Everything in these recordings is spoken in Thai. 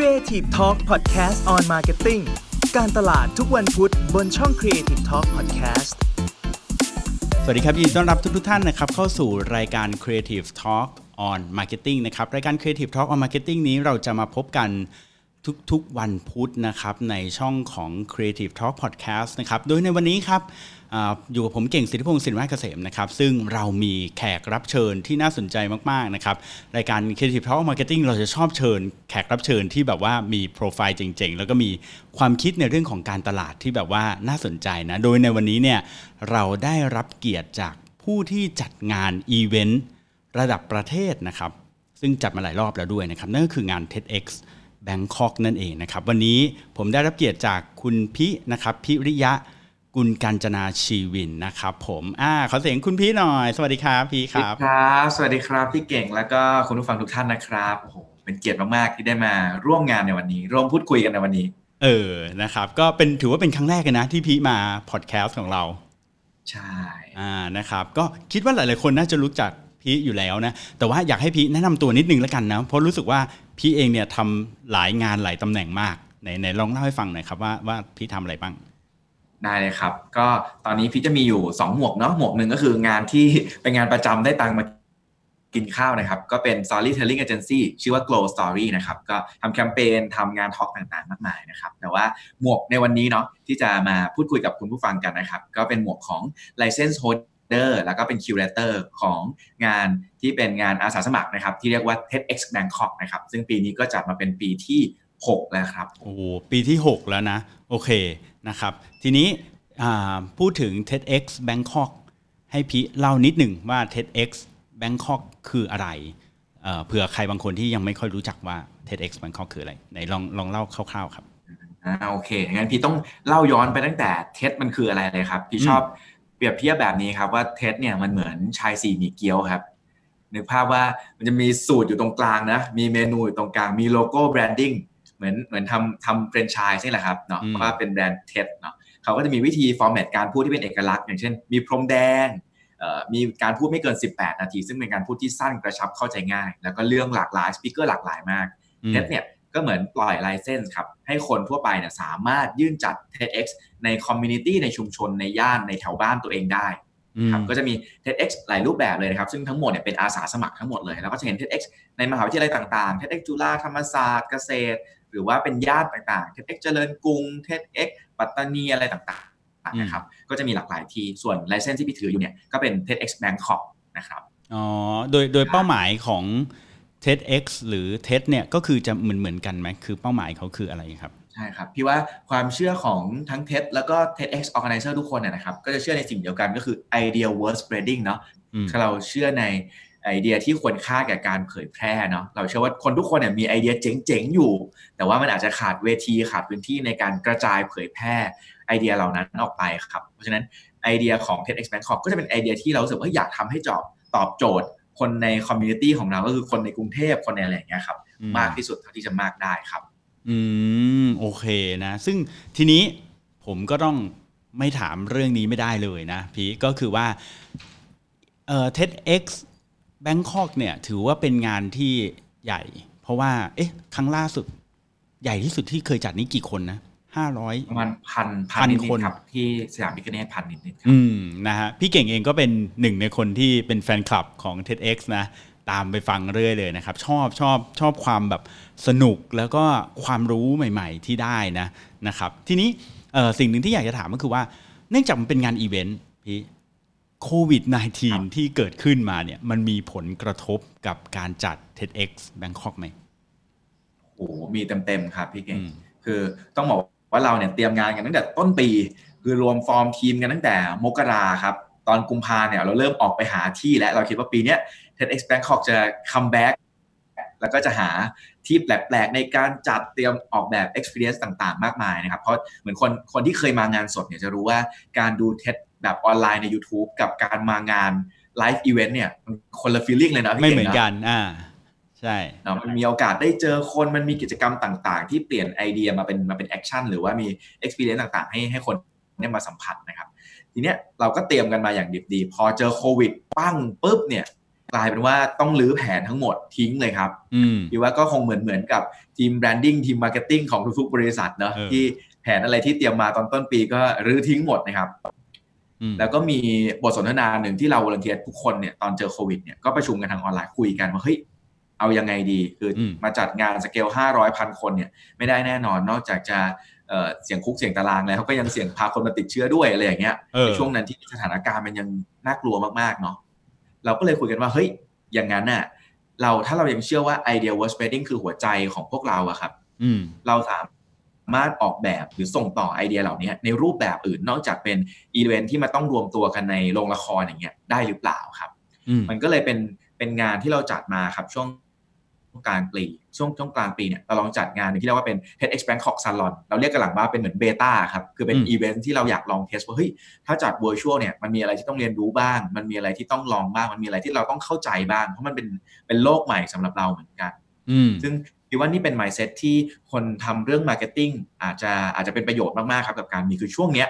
Creative Talk Podcast on Marketing การตลาดทุกวันพุธบนช่อง Creative Talk Podcast สวัสดีครับยินดีต้อนรับทุกทท่านนะครับเข้าสู่รายการ Creative Talk on Marketing นะครับรายการ Creative Talk on Marketing นี้เราจะมาพบกันทุกๆวันพุธนะครับในช่องของ Creative Talk Podcast นะครับโดยในวันนี้ครับ อยู่กับผมเก่งสิทธิพงศ์สินวัฒน์เกษมนะครับ ซึ่งเรามีแขกรับเชิญที่น่าสนใจมาก ๆ นะครับ รายการ Creative Talk Marketing เราจะชอบเชิญแขกรับเชิญที่แบบว่ามีโปรไฟล์เจ๋ง ๆ แล้วก็มีความคิดในเรื่องของการตลาดที่แบบว่าน่าสนใจนะ โดยในวันนี้เนี่ยเราได้รับเกียรติจากผู้ที่จัดงานอีเวนต์ระดับประเทศนะครับ ซึ่งจัดมาหลายรอบแล้วด้วยนะครับ นั่นก็คืองาน TEDx Bangkok นั่นเองนะครับ วันนี้ผมได้รับเกียรติจากคุณพินะครับพิริยะ กุลกัญจนาชีวินนะครับผมอ่าขอเสียงคุณพี่หน่อย สวัสดีครับพี่ครับครับ สวัสดีครับพี่เก่งแล้วก็คุณผู้ฟังทุกท่านนะครับโอ้โหเป็นเกียรติมากๆที่ได้มาร่วมงานในวันนี้ ร่วมพูดคุยกันในวันนี้ เออนะครับ ก็เป็นถือว่าเป็นครั้งแรกเลยนะที่พี่มาพอดแคสต์ของเรา ใช่อ่านะครับ ก็คิดว่าหลาย ๆ คนน่าจะรู้จักพี่อยู่แล้วนะแต่ว่าอยากให้พี่แนะนำตัวนิดนึงแล้วกันนะเพราะรู้สึกว่าพี่เองเนี่ยทำหลายงานหลายตำแหน่งมากไหนไหนลองเล่าให้ฟังหน่อยครับว่าว่าพี่ทำอะไรบ้าง ได้เลยครับ ก็ตอนนี้พี่จะมีอยู่ 2 หมวกเนาะหมวกหนึ่งก็คืองานที่เป็นงานประจำได้ตังค์มากินข้าวนะครับ ก็เป็น storytelling agency ชื่อว่า glow story นะครับ ก็ทำแคมเปญทำงานทอล์กต่างๆ มากมายนะครับ แต่ว่าหมวกในวันนี้เนาะที่จะมาพูดคุยกับคุณผู้ฟังกันนะครับ ก็เป็นหมวกของ license holder แล้วก็เป็น curator ของงานที่เป็นงานอาสาสมัครนะครับ ที่เรียกว่า TEDx Bangkok นะครับ ซึ่งปีนี้ก็จัดมาเป็นปีที่ 6 แล้วครับ โอ้โหปีที่ 6 แล้วนะ โอเคนะครับ ทีนี้อ่าพูดถึง TEDx Bangkok ให้พี่เล่านิดหนึ่งว่า TEDx Bangkok คืออะไรเอ่อเผื่อใครบางคนที่ยังไม่ค่อยรู้จักว่า TEDx Bangkok คืออะไรไหนลองลองเล่าคร่าวๆครับอ่าโอเคงั้นพี่ต้องเล่าย้อนไปตั้งแต่เท็ดมันคืออะไรเลยครับ พี่อืมชอบเปรียบเทียบแบบนี้ครับว่าเท็ดเนี่ยมันเหมือนชายสี่หมีเกี๊ยวครับนึกภาพว่ามันจะมีสูตรอยู่ตรงกลางนะมีเมนูอยู่ตรงกลางมีโลโก้ branding เห มือนเหมือนทำทำแฟรนไชส์นี่แหละครับเนาะอืมว่าเป็นแบรนด์ TED เนาะเขาก็จะมีวิธี format การพูดที่เป็นเอกลักษณ์ อย่างเช่น มีพรมแดงเอ่อมีการพูดไม่เกิน 18 นาที ซึ่งเป็นการพูดที่สั้นกระชับเข้าใจง่าย แล้วก็เรื่องหลากหลาย speaker หลากหลายมากอืม TED เนี่ยก็เหมือนปล่อย license ครับ ให้คนทั่วไปเนี่ยสามารถยื่นจัด TEDx ใน community ในชุมชนในย่านในแถวบ้านตัวเองได้อืมครับก็จะมี TEDx หลายรูปแบบเลยนะครับ ซึ่งทั้งหมดเนี่ยเป็นอาสาสมัครทั้งหมดเลย แล้วก็จะเห็น TEDx ในมหาวิทยาลัยต่างๆ TEDx จุฬาธรรมศาสตร์เกษตร หรือว่าเป็นย่านต่างๆ TEDx เจริญกรุง TEDx ปัตตานีอะไรต่างๆนะครับก็จะมีหลากหลายที่ส่วนไลเซนส์ที่พี่ถืออยู่เนี่ยก็เป็น TEDx Bangkok นะครับอ๋อโดยโดยเป้าหมายของ TEDx หรือ TED เนี่ยก็คือจะเหมือนเหมือนกันไหมคือเป้าหมายเขาคืออะไรครับใช่ครับ พี่ว่าความเชื่อของทั้ง TED แล้วก็ TEDx Organizer ทุกคนนะนะครับ ก็จะเชื่อในสิ่งเดียวกันก็คือ ideas worth spreading เนาะอืมคือเราเชื่อใน ไอเดียที่ควรค่าแก่การเผยแพร่เนาะเราเชื่อว่าคนทุกคนเนี่ยมีไอเดียเจ๋งๆอยู่ แต่ว่ามันอาจจะขาดเวทีขาดพื้นที่ในการกระจายเผยแพร่ไอเดียเหล่านั้นออกไปครับ เพราะฉะนั้นไอเดียของ TEDx Bangkok ก็จะเป็นไอเดียที่เรารู้สึกว่าอยากทำให้จอบตอบโจทย์ คนใน community ของเราก็คือคนในกรุงเทพคนในอะไรอย่างเงี้ยครับอืมมากที่สุดเท่าที่จะมากได้ครับ อืมโอเคนะ ซึ่งทีนี้ผมก็ต้องไม่ถามเรื่องนี้ไม่ได้เลยนะพี่ก็คือว่าเอ่อ TEDx Bangkok เนี่ยถือว่าเป็นงานที่ใหญ่ เพราะว่า เอ๊ะ ครั้งล่าสุด ใหญ่ที่สุดที่เคยจัดนี้กี่คนนะห้าร้อยประมาณพันพัพันนนิดคนๆครับที่สยามพิคเนตพันนิดๆครับอืมนะฮะพี่เก่งเองก็เป็นหนึ่งในคนที่เป็นแฟนคลับของ TEDx นะตามไปฟังเรื่อยเลยนะครับ ชอบชอบชอบความแบบสนุกแล้วก็ความรู้ใหม่ ๆ ที่ได้นะนะครับ ทีนี้เอ่อสิ่งหนึ่งที่อยากจะถามก็คือว่า เนื่องจากมันเป็นงานอีเวนต์พี่ โควิด -19 ที่เกิดขึ้นมาเนี่ยมันมีผลกระทบกับการจัด TEDx Bangkok ไหมโอ้โหมีเต็มๆครับพี่เก่งอืมคือต้องบอกว่าเราเนี่ยเตรียมงานกันตั้งแต่ต้นปี คือรวมฟอร์มทีมกันตั้งแต่มกราครับตอนกุมภาเนี่ยเราเริ่มออกไปหาที่แล้วเราคิดว่าปีเนี้ย TEDx Bangkok จะ comeback แล้วก็จะหาที่แปลกๆ ในการจัดเตรียมออกแบบ experience ต่างๆ มากมายนะครับ เพราะเหมือนคนคนที่เคยมางานสดเนี่ยจะรู้ว่าการดู TED แบบออนไลน์ใน YouTube กับการมางาน live event เนี่ยมันคนละ feeling เลยนะพี่ไม่ก่งเหมือนนะกันอ่าใช่เนาะมันมีโอกาสได้เจอคนมันมีกิจกรรมต่าง ๆ ที่เปลี่ยนไอเดียมาเป็นมาเป็น action หรือว่ามี experience ต่างๆ ให้ให้คนเนี่ยมาสัมผัสนะครับ ทีเนี้ยเราก็เตรียมกันมาอย่างดิบดี พอเจอโควิดปั้งปุ๊บเนี่ยกลายเป็นว่าต้องรื้อแผนทั้งหมดทิ้งเลยครับอืมคิดว่าก็คงเหมือนเหมือนกับทีม branding ทีม marketing ของทุกๆบริษัทเนอะเออที่แผนอะไรที่เตรียมมาตอนต้นปีก็รื้อทิ้งหมดนะครับอืม แล้วก็มีบทสนทนาหนึ่งที่เรา volunteer ทุกคนเนี่ยตอนเจอโควิดเนี่ยก็ประชุมกันทางออนไลน์คุยกันว่าเฮ้ยเอายังไงดีคืออมมาจัดงานสเกล 500พันคนเนี่ยไม่ได้แน่นอนนอกจากจะเอ่อเสียงคุกเสียงตารางแล้วก็ยังเสี่ยงพาคนมาติดเชื้อด้วยอะไรอย่างเงี้ยเออในช่วงนั้นที่สถานการณ์มันยังน่ากลัวมากๆเนาะเราก็เลยคุยกันว่าเฮ้ยอย่างนั้นน่ะเราถ้าเรายังเชื่อว่าไอเดีย work spreading คือหัวใจของพวกเราอะครับอืมเราสา มารถออกแบบหรือส่งต่อไอเดียเหล่านี้ในรูปแบบอื่นนอกจากเป็นอีเวนท์ที่มาต้องรวมตัวกันในโรงละครอย่างเงี้ยได้หรือเปล่าครับอืมมันก็เลยเป็นเป็นงานที่เราจัดมาครับช่วงกลางปีช่วงช่วงกลางปีเนี่ยเราลองจัดงานหนึ่งที่เรียกว่าเป็น TEDx Bangkok Salon เราเรียกกันหลังว่าเป็นเหมือน beta ครับคือเป็นอืมอีเวนท์ที่เราอยากลอง test ว่าเฮ้ยถ้าจัด virtual เนี่ยมันมีอะไรที่ต้องเรียนรู้บ้าง มันมีอะไรที่ต้องลองบ้างมันมีอะไรที่เราต้องเข้าใจบ้าง เพราะมันเป็นเป็นโลกใหม่สำหรับเราเหมือนกันอืมซึ่ง คิดว่านี่เป็น mindset ที่คนทำเรื่อง marketing อาจจะอาจจะเป็นประโยชน์มากๆครับกับการมีคือช่วงเนี้ย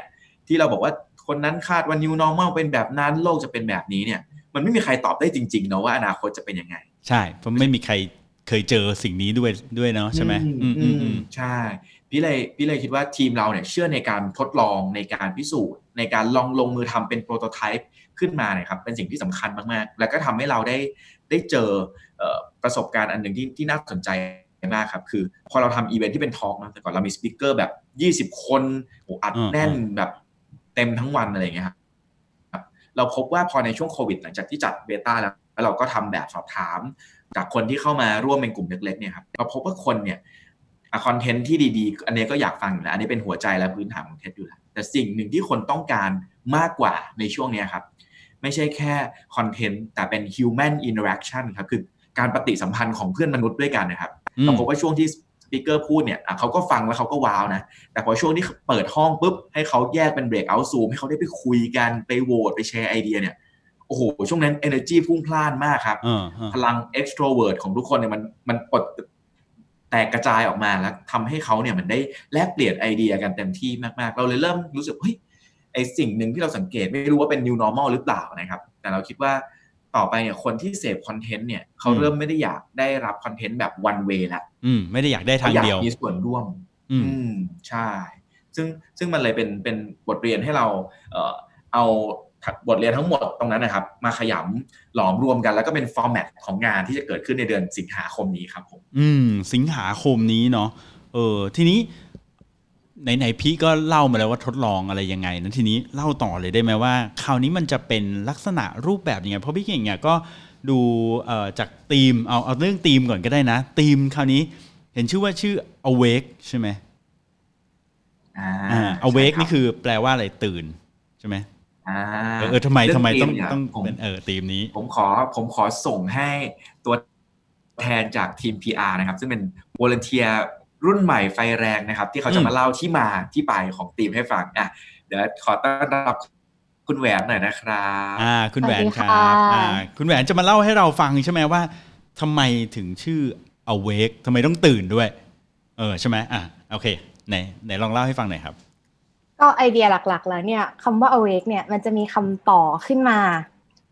ที่เราบอกว่าคนนั้นคาดว่า new normal เป็นแบบนั้นโลกจะเป็นแบบนี้เนี่ยมันไม่มีใครตอบได้จริงๆเนอะว่าอนาคตจะเป็นยังไง ใช่เพราะไม่มีใครเคยเจอสิ่งนี้ด้วยด้วยเนาะใช่ไหมอืมอืมอืมใช่ พี่เลยพี่เลยคิดว่าทีมเราเนี่ยเชื่อในการทดลองในการพิสูจน์ ในการลองลงมือทำเป็น prototype ขึ้นมาเนี่ยครับเป็นสิ่งที่สำคัญมากๆ แล้วก็ทำให้เราได้ได้เจอเอ่อประสบการณ์อันหนึ่งที่ที่น่าสนใจ มากครับ คือพอเราทำอีเวนท์ที่เป็น talk นะแต่ก่อนเรามี speaker แบบ 20 คนโอ้อัดแน่นแบบเต็มทั้งวันอะไรอย่างเงี้ยครับเราพบว่าพอในช่วงโควิด หลังจากที่จัดเบต้าแล้วแล้วเราก็ทำแบบสอบถาม จากคนที่เข้ามาร่วมเป็นกลุ่มเล็กๆเนี่ยครับเราพบว่าคนเนี่ยคอนเทนต์ที่ดีๆ อันนี้ก็อยากฟังอยู่แล้ว อันนี้เป็นหัวใจและพื้นฐานของเท็ดอยู่แล้วแต่สิ่งหนึ่งที่คนต้องการมากกว่าในช่วงนี้ครับ ไม่ใช่แค่คอนเทนต์แต่เป็น human interaction ครับคือการปฏิสัมพันธ์ของเพื่อนมนุษย์ด้วยกันนะครับ เราพบว่าช่วงที่สปีกเกอร์พูดเนี่ยอะเขาก็ฟังแล้วเขาก็ว้าวนะ แต่พอช่วงที่เปิดห้องปุ๊บ ให้เขาแยกเป็นเบรกเอาท์ซูมให้เขาได้ไปคุยกันไปโหวตไปแชร์ไอเดียเนี่ยโอ้โห ช่วงนั้น energy พุ่งพล่านมากครับเออเออพลัง extrovert ของทุกคนเนี่ยมันมันปลดแตกกระจายออกมาแล้วทำให้เขาเนี่ยมันได้แลกเปลี่ยนไอเดียกันเต็มที่มาก ๆ เราเลยเริ่มรู้สึกเฮ้ยไอสิ่งหนึ่งที่เราสังเกตไม่รู้ว่าเป็น new normal หรือเปล่านะครับ แต่เราคิดว่า ต่อไปเนี่ยคนที่เสพคอนเทนต์เนี่ยเขาเริ่มไม่ได้อยากได้รับคอนเทนต์แบบ one way แล้วอืมไม่ได้อยากได้ทางเขาอยากเดียวมีส่วนร่วมอืมอืมใช่ ซึ่งซึ่งมันเลยเป็นเป็นบทเรียนให้เราเอ่อเอาบทเรียนทั้งหมดตรงนั้นนะครับ มาขยำหลอมรวมกัน แล้วก็เป็นฟอร์แมตของงานที่จะเกิดขึ้นในเดือนสิงหาคมนี้ครับผมอืมสิงหาคมนี้เนาะเออทีนี้ ไหนๆพี่ก็เล่ามาแล้วว่าทดลองอะไรยังไงนะทีนี้เล่าต่อเลยได้ไหมว่า คราวนี้มันจะเป็นลักษณะรูปแบบยังไง เพราะพี่เก่งเนี่ยก็ดูเอ่อจากธีมเอาเอาเรื่องธีมก่อนก็ได้นะธีมคราวนี้เห็นชื่อว่าชื่อ awake ใช่ไหมอ่าอ่า awake ใช่รับนี่คือแปลว่าอะไรตื่นใช่ไหมอ่าเออเออทำไมเรื่ทำไมต้องธีเนี่ยต้องผมเป็นเออธีมนี้ ผมขอผมขอส่งให้ตัวแทนจากทีม PR นะครับ ซึ่งเป็น volunteer รุ่นใหม่ไฟแรงนะครับ ที่เขาจะอืมมาเล่าที่มาที่ไปของทีมให้ฟังอะเดี๋ยวขอต้อนรับคุณแหวนหน่อยนะครับอ่าคุณแหวนสวัสดีครัค่ะบอ่าคุณแหวนจะมาเล่าให้เราฟังใช่ไหมว่าทำไมถึงชื่อ awake ทำไมต้องตื่นด้วย เออใช่ไหมอะโอเคไหนไหนลองเล่าให้ฟังหน่อยครับก็ไอเดียหลักๆ แล้วเนี่ยคำว่า awake เนี่ยมันจะมีคำต่อขึ้นมา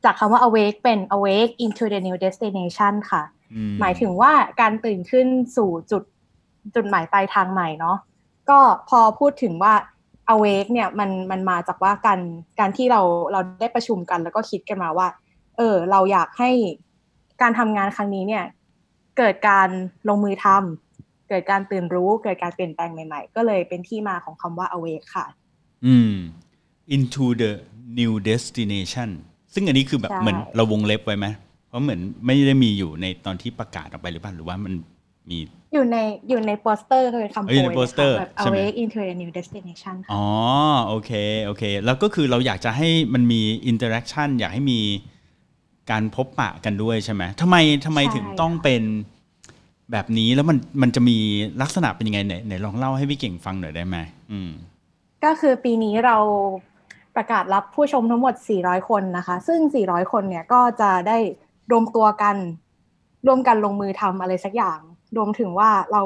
จากคำว่า awake เป็น awake into the new destination ค่ะอืหมายถึงว่าการตื่นขึ้นสู่จุด จุดหมายปลายทางใหม่เนาะก็พอพูดถึงว่า awake เนี่ยมันมันมาจากว่าการการที่เราเราได้ประชุมกัน แล้วก็คิดกันมาว่า เออ เราอยากให้การทำงานครั้งนี้เนี่ย เกิดการลงมือทำเกิดการตื่นรู้ เกิดการเปลี่ยนแปลงใหม่ๆ ก็เลยเป็นที่มาของคำว่า awake ค่ะ อืม into the new destination ซึ่งอันนี้คือแบบใช่เหมือนเราวงเล็บไว้ไหมเพราะเหมือนไม่ได้มีอยู่ในตอนที่ประกาศออกไปหรือเปล่าหรือว่ามัน มีอยู่ในอยู่ในโปสเตอร์ก็เป็นคำเอ้ยอยู่ในโปรยโปสเตอร์นะคะแบบใช่ไหม awake into a new destination ค่ะอ๋อโอเคโอเค แล้วก็คือเราอยากจะให้มันมี interaction อยากให้มีการพบปะกันด้วยใช่ไหมทำไมทำไมใช่ถึงต้องค่ะเป็นแบบนี้แล้วมันมันจะมีลักษณะเป็นยังไงไหนไหนลองเล่าให้พี่เก่งฟังหน่อยได้ไหมอืมก็คือปีนี้เราประกาศรับผู้ชมทั้งหมด 400 คนนะคะ ซึ่ง 400 คนเนี่ยก็จะได้รวมตัวกัน ร่วมกันลงมือทำอะไรสักอย่าง รวมถึงว่าเรา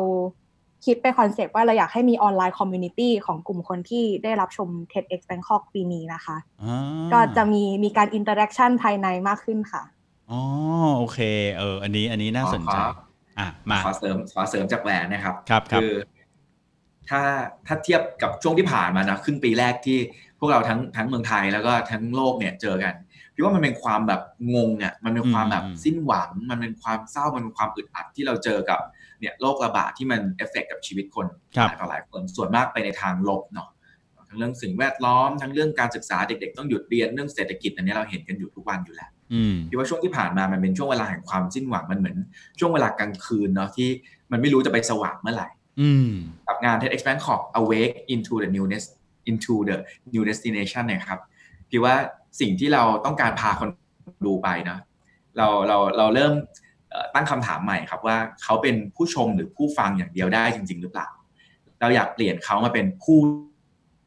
คิดไปคอนเซปต์ว่าเราอยากให้มี online community ของกลุ่มคนที่ได้รับชม TEDx Bangkok ปีนี้นะคะอ่าก็จะมีมีการ interaction ภายในมากขึ้นค่ะ อ๋อ โอเค เออ อันนี้อันนี้น่าสนใจขออะ มา ขอเสริมขอเสริมจากแหวนนะครับ ครับครับอถ้าถ้าเทียบกับช่วงที่ผ่านมานะครึ่งปีแรกที่พวกเราทั้งทั้งเมืองไทยแล้วก็ทั้งโลกเนี่ยเจอกัน พี่ว่ามันเป็นความแบบงงอะมันเป็นความแบบสิ้นหวัง มันเป็นความเศร้ามันเป็นความอึดอัดที่เราเจอกับเนี่ยโรคระบาดที่มันเอฟเฟกกับชีวิตคนครับหลายต่อหลายคนส่วนมากไปในทางลบเนาะทั้งเรื่องสิ่งแวดล้อมทั้งเรื่องการศึกษาเด็กๆ ต้องหยุดเรียนเรื่องเศรษฐกิจอันนี้เราเห็นกันอยู่ทุกวันอยู่แล้วอืมพี่ว่าช่วงที่ผ่านมามันเป็นช่วงเวลาแห่งความสิ้นหวังมันเหมือน ช่วงเวลากลางคืนเนาะที่มันไม่รู้จะไปสว่างเมื่อไหร่อืมกับงาน TEDx Bangkok Awake into the newness into the new destination เนี่ยครับพี่ว่า สิ่งที่เราต้องการพาคนดูไปเนาะเราเราเราเริ่มเอ่อตั้งคำถามใหม่ครับว่าเขาเป็นผู้ชมหรือผู้ฟังอย่างเดียวได้จริง ๆ หรือเปล่า เราอยากเปลี่ยนเขามาเป็นผู้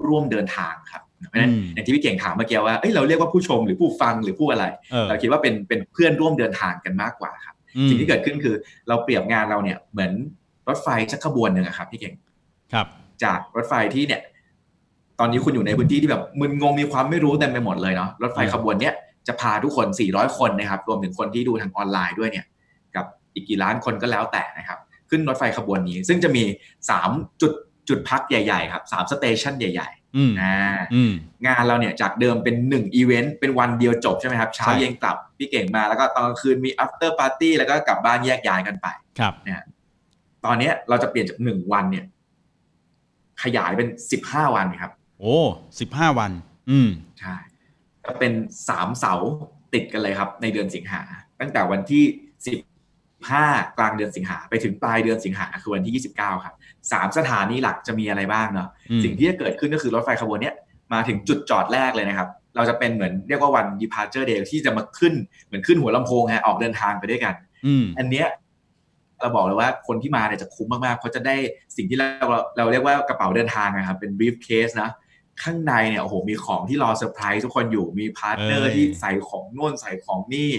ร่วมเดินทางครับเพราะฉะนั้นอืมอย่างที่พี่เก่งถามเมื่อกี้ว่าเอ้ยเราเรียกว่าผู้ชมหรือผู้ฟังหรือผู้อะไรเออเราคิดว่าเป็นเป็นเพื่อนร่วมเดินทางกันมากกว่าครับอืมสิ่งที่เกิดขึ้นคือเราเปรียบงานเราเนี่ยเหมือนรถไฟสักขบวนหนึ่งอะครับพี่เก่งครับ จากรถไฟที่เนี่ย ตอนนี้คุณอยู่ในพื้นที่ที่แบบมึนงงมีความไม่รู้เต็มไปหมดเลยเนาะรถไฟอืมขบวนเนี้ยจะพาทุกคน 400 คนนะครับรวมถึงคนที่ดูทางออนไลน์ด้วยเนี่ยกับอีกกี่ล้านคนก็แล้วแต่นะครับ ขึ้นรถไฟขบวนนี้ ซึ่งจะมี 3 จุดจุดพักใหญ่ๆครับสามสเตชันใหญ่อืมๆอ่าอืมงานเราเนี่ยจากเดิมเป็น1อีเวนต์เป็นวันเดียวจบใช่ไหมครับเช้าใช่เย็นกลับพี่เก่งมาแล้วก็ตอนกลางคืนมี after party แล้วก็กลับบ้านแยกย้ายกันไปครับตอนเนี้ยเราจะเปลี่ยนจากหนึ่งวันเนี่ย ขยายเป็นสิบห้าวันครับ โอ้สิบห้าวัน อืมใช่ก็เป็นสามเสาร์ติดกันเลยครับ ในเดือนสิงหา ตั้งแต่วันที่สิบห้ากลางเดือนสิงหาไปถึงปลายเดือนสิงหาคือวันที่ยี่สิบเก้าครับสามสถานีหลักจะมีอะไรบ้างเนาะอืมสิ่งที่จะเกิดขึ้นก็คือรถไฟขบวนเนี้ยมาถึงจุดจอดแรกเลยนะครับ เราจะเป็นเหมือนเรียกว่าวัน departure day ที่จะมาขึ้นเหมือนขึ้นหัวลำโพงฮะออกเดินทางไปด้วยกันอืมอันเนี้ยเราบอกเลยว่าคนที่มาเนี่ยจะคุ้มมากๆเพราะจะได้สิ่งที่เราเราเรียกว่ากระเป๋าเดินทางนะครับเป็น briefcase นะ ข้างในเนี่ยโอ้โหมีของที่รอเซอร์ไพรส์ทุกคนอยู่มี partner เอ้ร์ยที่ใส่ของโน่นใส่ของนี่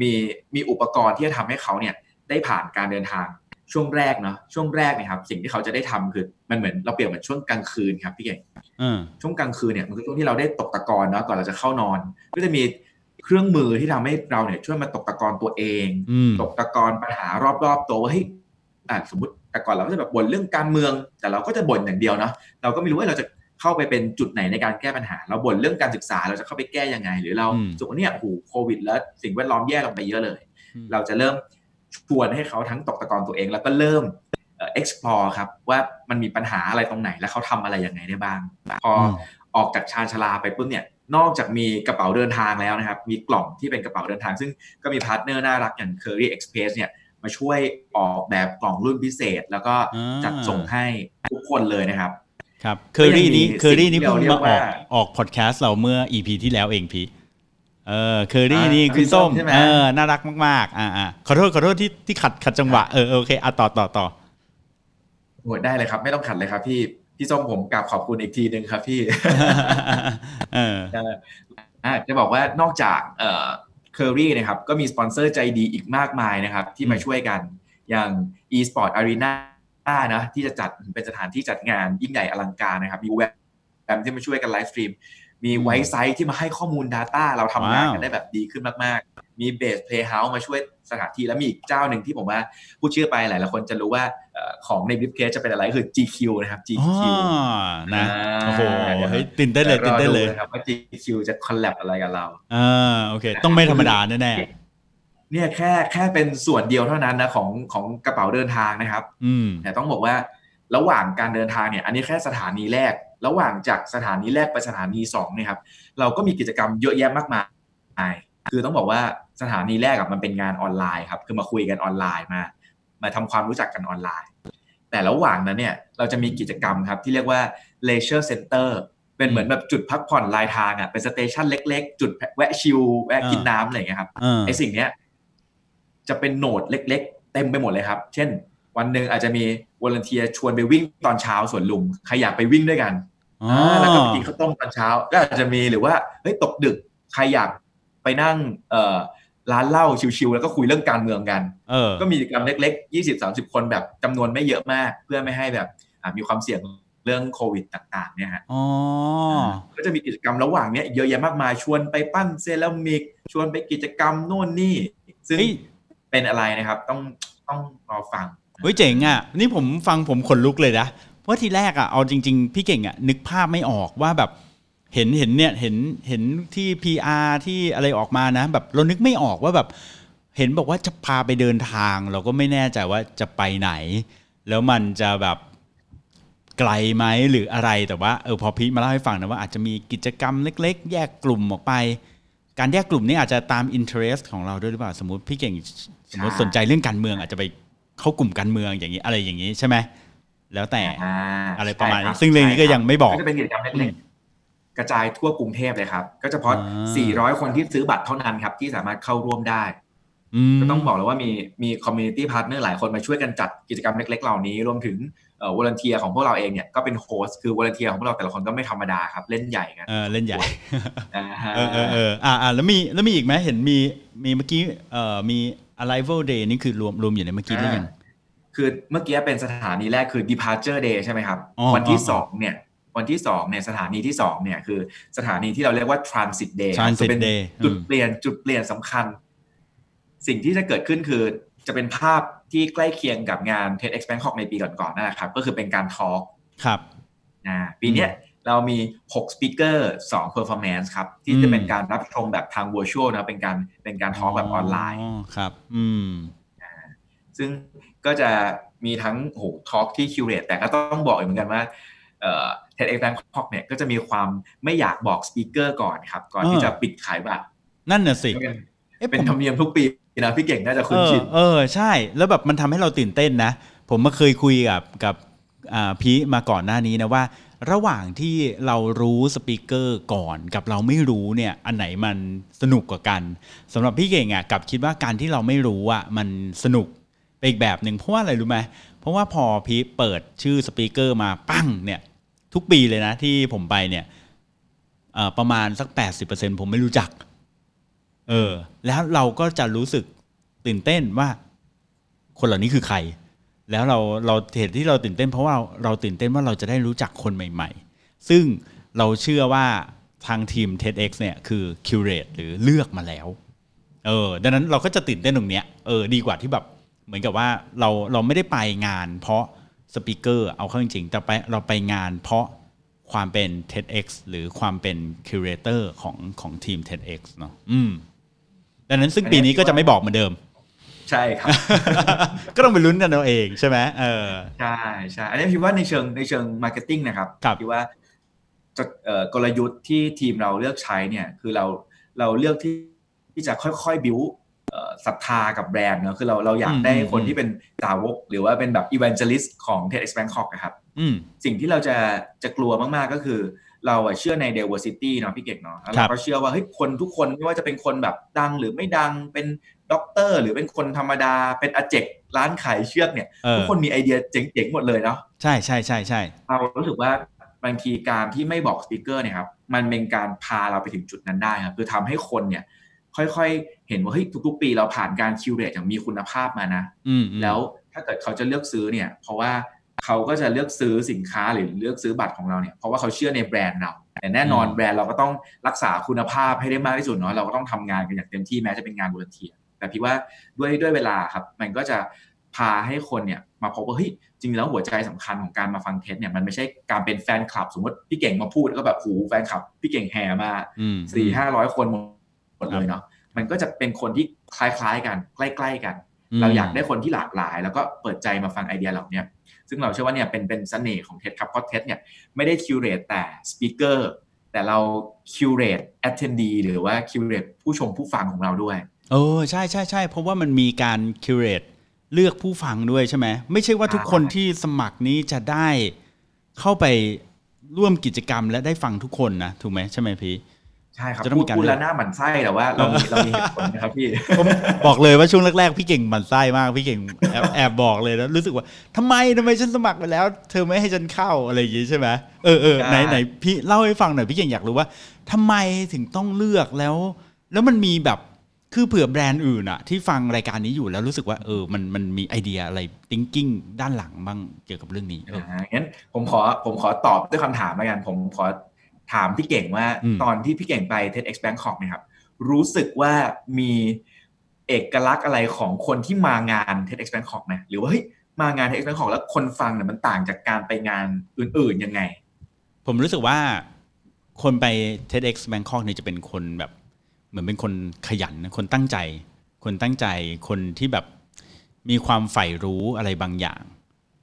มีมีอุปกรณ์ที่จะทำให้เขาเนี่ยได้ผ่านการเดินทางช่วงแรกเนาะช่วงแรกเนี่ยครับสิ่งที่เขาจะได้ทำคือมันเหมือนเราเปรียบเหมือนช่วงกลางคืนครับพี่เก่งเออช่วงกลางคืนเนี่ยมันคือช่วงที่เราได้ตกตะกอนเนาะก่อนเราจะเข้านอน ก็จะมีเครื่องมือที่ทำให้เราเนี่ยช่วยมาตกตะกอนตัวเองอืมตกตะกอนปัญหารอบๆตัวว่าเฮ้ยอะสมมติแต่ก่อนเราก็จะแบบบ่นเรื่องการเมือง แต่เราก็จะบ่นอย่างเดียวเนาะเราก็ไม่รู้ว่าเราจะ เข้าไปเป็นจุดไหนในการแก้ปัญหา เราบ่นเรื่องการศึกษาเราจะเข้าไปแก้ยังไง หรือเราอืมสุกเนี่ยโอ้โหโควิด แล้วสิ่งแวดล้อมแย่ลงไปเยอะเลยอืมเราจะเริ่มชวนให้เขาทั้งตกตะกอนตัวเอง แล้วก็เริ่มเอ่อ explore ครับว่ามันมีปัญหาอะไรตรงไหนแล้วเขาทำอะไรยังไงได้บ้าง พออมออกจากชานชาลาไปปุ๊บเนี่ยนอกจากมีกระเป๋าเดินทางแล้วนะครับ มีกล่องที่เป็นกระเป๋าเดินทาง ซึ่งก็มี partner น่ารักอย่าง Kerry Express เนี่ยมาช่วยออกแบบกล่องรุ่นพิเศษ แล้วก็อ่าจัดส่งให้ทุกคนเลยนะครับ ครับเคอรี่นี้ก็ยังมีเคอรี่นี้สิ่งที่เพิ่งเราเรียมากอว่าอกออกพอดแคสต์เราเมื่อ EP ที่แล้วเองพี่เออเคอรี่อ่านี่พี่คุณส้มส้มใช่ไหมเออน่ารักมากๆ อ่าอ่าขอโทษขอโทษที่ที่ขัดขัดจังหวะเออเออโอเคอะต่อต่อต่อโหได้เลยครับ ไม่ต้องขัดเลยครับพี่พี่ส้มผมกราบขอบคุณอีกทีหนึ่งครับพี่เอออ่าจะบอกว่านอกจากเอ่อเคอรี่นะครับก็มีสปอนเซอร์ใจดีอีกมากมายนะครับ ที่มาอืมช่วยกันอย่าง eSport Arena นะที่จะจัดเป็นสถานที่จัดงานยิ่งใหญ่อลังการนะครับ มีเว็บแอมที่มาช่วยกันไลฟ์สตรีมมี Wisesight ที่มาให้ข้อมูล data เราทำงานกันได้แบบดีขึ้นมาก ๆ มี BASE Playhouse มาช่วยสถานที่แล้วมีอีกเจ้าหนึ่งที่ผมว่าพูดชื่อไปหลายๆคนจะรู้ว่าเอ่อของใน briefcase จะเป็นอะไรก็คือ GQ นะครับอ๋อ GQ นะอ่าโอ้โหเฮ้ยตื่นเต้นเลยตื่นเต้นเลยรอดูะครับว่า GQ จะ collab อะไรกับเราอ่าโอเค ต้องไม่ธรรมดาแน่ เนี่ยแค่แค่เป็นส่วนเดียวเท่านั้นนะของของกระเป๋าเดินทางนะครับๆอืมแต่ต้องบอกว่าระหว่างการเดินทางเนี่ย อันนี้แค่สถานีแรก ระหว่างจากสถานีแรกไปสถานีสองเนี่ยครับ เราก็มีกิจกรรมเยอะแยะมากมาย คือต้องบอกว่าสถานีแรกอะมันเป็นงานออนไลน์ครับ คือมาคุยกันออนไลน์มา มาทำความรู้จักกันออนไลน์ แต่ระหว่างนั้นเนี่ย เราจะมีกิจกรรมครับที่เรียกว่า leisure center เป็นเหมือนแบบจุดพักผ่อนรายทางอะเป็น station เล็ก ๆ จุดแวะชิลแวะกินน้ำอะไรอย่างเงี้ยครับเออไอสิ่งเนี้ย จะเป็น node เล็ก ๆ เต็มไปหมดเลยครับ เช่น วันหนึ่งอาจจะมี volunteer ชวนไปวิ่งตอนเช้าสวนลุมใครอยากไปวิ่งด้วยกันอ๋ออ่าแล้วก็ไปกินข้าวต้มตอนเช้า ก็อาจจะมีหรือว่าเฮ้ยตกดึกใครอยากไปนั่งเอ่อร้านเหล้าชิวๆแล้วก็คุยเรื่องการเมืองกันเออก็มีกิจกรรมเล็กๆ20-30คนแบบจำนวนไม่เยอะมาก เพื่อไม่ให้แบบอ่ามีความเสี่ยงเรื่องโควิดต่าง ๆ เนี่ยฮะอ๋อก็จะมีกิจกรรมระหว่างเนี้ยเยอะแยะมากมายชวนไปปั้นเซรามิก ชวนไปกิจกรรมนู่นนี่ ซึ่ง เป็นอะไรนะครับ ต้องต้องรอฟังเฮ้ยเจ๋งอะ นี่ผมฟังผมขนลุกเลยนะเพราะทีแรกอะเอาจริง ๆ พี่เก่งอะนึกภาพไม่ออกว่าแบบเห็นเห็นเนี่ยเห็นเห็นที่ PR ที่อะไรออกมานะ แบบเรานึกไม่ออกว่าแบบ เห็นบอกว่าจะพาไปเดินทาง เราก็ไม่แน่ใจว่าจะไปไหน แล้วมันจะแบบไกลไหมหรืออะไรแต่ว่าเออพอพีทมาเล่าให้ฟังนะว่าอาจจะมีกิจกรรมเล็ก ๆ แยกกลุ่มออกไป การแยกกลุ่มนี่อาจจะตาม interest ของเราด้วยหรือเปล่าสมมติพี่เก่งสมมติใช่สนใจเรื่องการเมืองอาจจะไปเข้ากลุ่มการเมืองอย่างนี้อะไรอย่างนี้ใช่ไหมแล้วแต่อ่าอะไรประมาณนี้ใช่ครับซึ่งเรื่องนี้ก็ยังไม่บอกก็จะเป็นกิจกรรมเล็กๆกระจายทั่วกรุงเทพเลยครับ ก็เฉพาะอ่า400 คนที่ซื้อบัตรเท่านั้นครับ ที่สามารถเข้าร่วมได้มก็ต้องบอกเลยว่ามีมี community partner หลายคนมาช่วยกันจัดกิจกรรมเล็ก ๆ เหล่านี้ รวมถึงเอ่อ volunteer ของพวกเราเองเนี่ยก็เป็น host คือ volunteer ของพวกเราแต่ละคนก็ไม่ธรรมดาครับเล่นใหญ่กันเออเล่นใหญ่อ่าฮะเออเออเอออ่าอ่าแล้วมีแล้วมีอีกไหมเห็นมีมีเมื่อกี้เอ่อมี arrival day นี่คือรวมรวมอยู่ในเมื่อกี้หรือยังคือเมื่อกี้เป็นสถานีแรกคือ departure day ใช่ไหมครับอ๋อวันที่อ๋อสองเนี่ยวันที่สองเนี่ยสถานีที่สองเนี่ยคือสถานีที่เราเรียกว่า transit day ครับ Transit จะเป็น day จุดอืมเปลี่ยนจุดเปลี่ยนสำคัญ สิ่งที่จะเกิดขึ้นคือ จะเป็นภาพที่ใกล้เคียงกับงาน TEDx Bangkok ในปีก่อนๆนั่นแหละครับ ก็คือเป็นการทอล์กครับนะปีเนี้ยเรามี 6 speaker 2 performance ครับ ที่อืมจะเป็นการรับชมแบบทาง virtual นะเป็นการเป็นการ talk แบบออนไลน์ครับ อืมซึ่งก็จะมีทั้งโห talk ที่ curate แต่ก็ต้องบอกอีกเหมือนกันว่าเอ่อ TEDx Bangkok เนี่ยก็จะมีความไม่อยากบอก speaker ก่อนครับ ก่อนที่เออจะปิดขายบัตรนั่นน่ะสิ เป็นเอ๊ะเป็นผมธรรมเนียมทุกปี นะพี่เก่งน่าจะคุ้นชินเออใช่ แล้วแบบมันทำให้เราตื่นเต้นนะ ผมมาเคยคุยกับกับพีมาก่อนหน้านี้นะว่า ระหว่างที่เรารู้สปีกเกอร์ก่อนกับเราไม่รู้เนี่ยอันไหนมันสนุกกว่ากันสำหรับพี่เก่งอะกับคิดว่าการที่เราไม่รู้อะมันสนุกไปอีกแบบหนึ่งเพราะว่าอะไรรู้ไหมเพราะว่าพอพีเปิดชื่อสปีกเกอร์มาปั้งเนี่ยทุกปีเลยนะที่ผมไปเนี่ยประมาณสัก 80%ผมไม่รู้จัก เออ แล้วเราก็จะรู้สึกตื่นเต้นว่า คนเหล่านี้คือใคร แล้วเราเราเหตุที่เราตื่นเต้น เพราะว่าเราตื่นเต้นว่าเราจะได้รู้จักคนใหม่ ๆ ซึ่งเราเชื่อว่าทางทีม TEDx เนี่ยคือ curate หรือเลือกมาแล้ว เออ ดังนั้นเราก็จะตื่นเต้นตรงเนี้ย เออ ดีกว่าที่แบบ เหมือนกับว่าเราเราไม่ได้ไปงาน เพราะสปีกเกอร์เอาเข้าจริงๆแต่ไปเราไปงานเพราะความเป็น TEDx หรือความเป็น curator ของของทีม TEDx เนาะ อืม ดังนั้นซึ่งปีนี้ก็จะไม่บอกเหมือนเดิม ใช่ครับ ก็ต้องไปลุ้นกันเอาเองใช่ไหมเออใช่ใช่อันนี้พี่ว่าในเชิงในเชิง marketing นะครับครับพี่ว่าจะเอ่อกลยุทธ์ที่ทีมเราเลือกใช้เนี่ยคือเราเราเลือกที่ที่จะค่อยๆ บิวศรัทธากับแบรนด์เนอะคือเราเราอยากได้อืมคนที่เป็นสาวก หรือว่าเป็นแบบอี v a n เจลิสต์ของ TEDx Bangkok นะครับอืมสิ่งที่เราจะจะกลัวมากๆก็คือ เราอะเชื่อใน diversity เนาะพี่เก่งเนาะแล้วครัเราบก็เชื่อว่าเฮ้ยคนทุกคนไม่ว่าจะเป็นคนแบบดังหรือไม่ดังเป็นด็อกเตอร์ หรือเป็นคนธรรมดาเป็นอาเจกร้านขายเชือกเนี่ยเออทุกคนมีไอเดียเจ๋งๆหมดเลยเนาะใช่ใช่ใช่ใช่เรารู้สึกว่าบางทีการที่ไม่บอก speaker เนี่ยครับมันเป็นการพาเราไปถึงจุดนั้นได้ครับคือทำให้คนเนี่ยค่อยๆ เห็นว่าเฮ้ยทุกๆ ปีเราผ่านการ curate อย่างมีคุณภาพมานะอืมอืมแล้วถ้าเกิดเขาจะเลือกซื้อเนี่ย เพราะว่า เขาก็จะเลือกซื้อสินค้าหรือเลือกซื้อบัตรของเราเนี่ยเพราะว่าเขาเชื่อในแบรนด์เราแต่แน่นอนอืมแบรนด์เราก็ต้องรักษาคุณภาพให้ได้มากที่สุดเนาะเราก็ต้องทำงานกันอย่างเต็มที่แม้จะเป็นงาน volunteer แต่พี่ว่าด้วยด้วยเวลาครับ มันก็จะพาให้คนเนี่ยมาพบว่าเฮ้ยจริงๆแล้วหัวใจสำคัญของการมาฟัง TED เนี่ยมันไม่ใช่การเป็นแฟนคลับ สมมติพี่เก่งมาพูดแล้วก็แบบโหแฟนคลับ พี่เก่งแห่มาอืมสี่ห้าร้อยคนหมดเลยเนาะมันก็จะเป็นคนที่คล้ายๆกัน ใกล้ ๆกันมเราอยากได้คนที่หลากหลาย แล้วก็เปิดใจมาฟังไอเดียเหล่าเนี้ย ซึ่งเราเชื่อว่าเนี่ยเป็นเป็นเสน่ห์ของ TED ครับเพราะ TED เนี่ยไม่ได้คิวเรตแต่สปีกเกอร์แต่เราคิวเรตแอทเทนดีหรือว่าคิวเรตผู้ชมผู้ฟังของเราด้วยเออใช่ใช่ใช่เพราะว่ามันมีการคิวเรตเลือกผู้ฟังด้วยใช่ไหมไม่ใช่ว่าทุกคนที่สมัครนี้จะได้เข้าไปร่วมกิจกรรมและได้ฟังทุกคนนะถูกไหมใช่ไหมพี่ ใช่ครับจะต้องพูมีดการพูดเลือกแล้วหน้าหมันไส้แต่ว่าเรามีเรามีเหตุผลนะครับพี่ผมบอกเลยว่าช่วงแรกๆพี่เก่งหมันไส้มากพี่เก่งแอบแอบบอกเลยแล้วรู้สึกว่าทำไมทำไมฉันสมัครไปแล้ว เธอไม่ให้ฉันเข้าอะไรอย่างงี้ใช่ไหมเออเออใช่ไหนไหนพี่เล่าให้ฟังหน่อยพี่เก่งอยากรู้ว่าทำไมถึงต้องเลือกแล้ว แล้วมันมีแบบคือเผื่อแบรนด์อื่นอะที่ฟังรายการนี้อยู่แล้วรู้สึกว่าเออมันมันมีไอเดียอะไร thinking ด้านหลังบ้างเกี่ยวกับเรื่องนี้เอออ่างั้นผมขอผมขอตอบด้วยคำถามแล้วกันผมขอ ถามพี่เก่งว่าอืมตอนที่พี่เก่งไป TEDx Bangkok เนี่ยครับรู้สึกว่ามีเอกลักษณ์อะไรของคนที่มางาน TEDx Bangkok ไหมหรือว่าเฮ้ยมางาน TEDx Bangkok แล้วคนฟังเนี่ยมันต่างจากการไปงานอื่นๆยังไง ผมรู้สึกว่าคนไป TEDx Bangkok เนี่ยจะเป็นคนแบบ เหมือนเป็นคนขยันคนตั้งใจ คนตั้งใจคนที่แบบมีความใฝ่รู้อะไรบางอย่าง